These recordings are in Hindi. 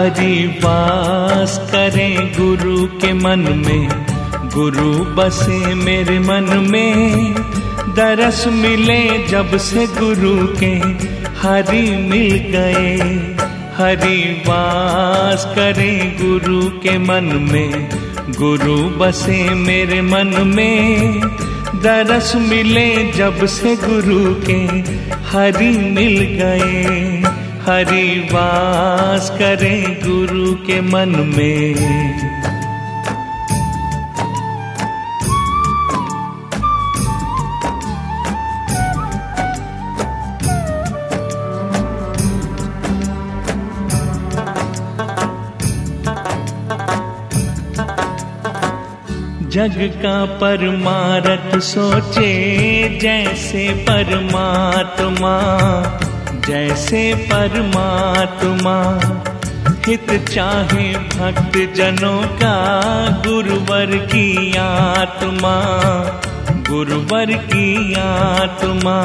हरि वास करें गुरु के मन में। गुरु बसे मेरे मन में। दरस मिले जब से गुरु के हरि मिल गए। हरि वास करें गुरु के मन में। गुरु बसे मेरे मन में। दरस मिले जब से गुरु के हरि मिल गए। हरि वास करें गुरु के मन में। जग का परमारथ सोचे जैसे परमात्मा। जैसे परमात्मा, हित चाहे भक्त जनों का गुरुवर की आत्मा, गुरुवर की आत्मा।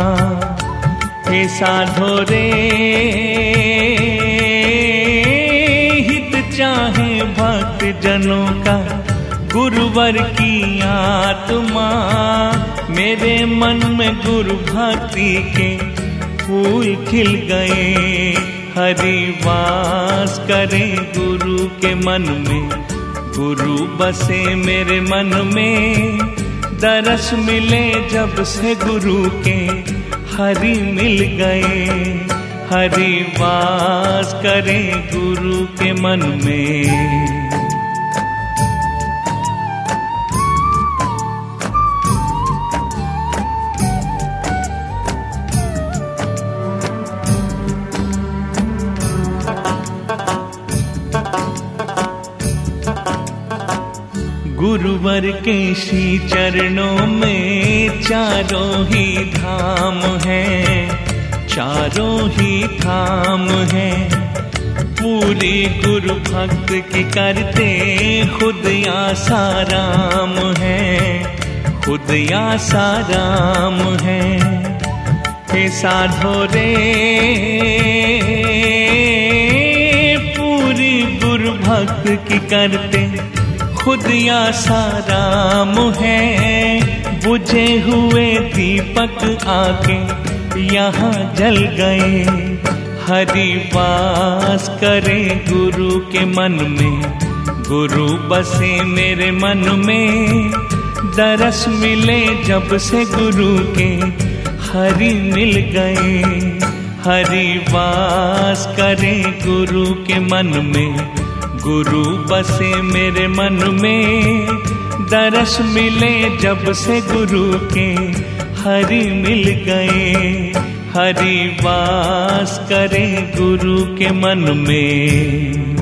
हे साधो रे, हित चाहे भक्त जनों का गुरुवर की आत्मा, मेरे मन में गुरु भक्ति के फूल खिल गए। हरि वास करें गुरु के मन में। गुरु बसे मेरे मन में। दरस मिले जब से गुरु के हरि मिल गए। हरि वास करें गुरु के मन में। गुरुवर के श्री चरणों में चारों ही धाम है, चारों ही धाम है। पूरी गुरु भक्त की करते खुद या साराम है, खुद या साराम है। हे साधो रे, पूरी गुरु भक्त की करते खुद या साराम है बुझे हुए दीपक आके यहाँ जल गए। हरि वास करे गुरु के मन में, गुरु बसे मेरे मन में। दरस मिले जब से गुरु के हरि मिल गए। हरि वास करे गुरु के मन में गुरु बसे मेरे मन में। दरस मिले जब से गुरु के हरि मिल गए। हरि वास करे गुरु के मन में।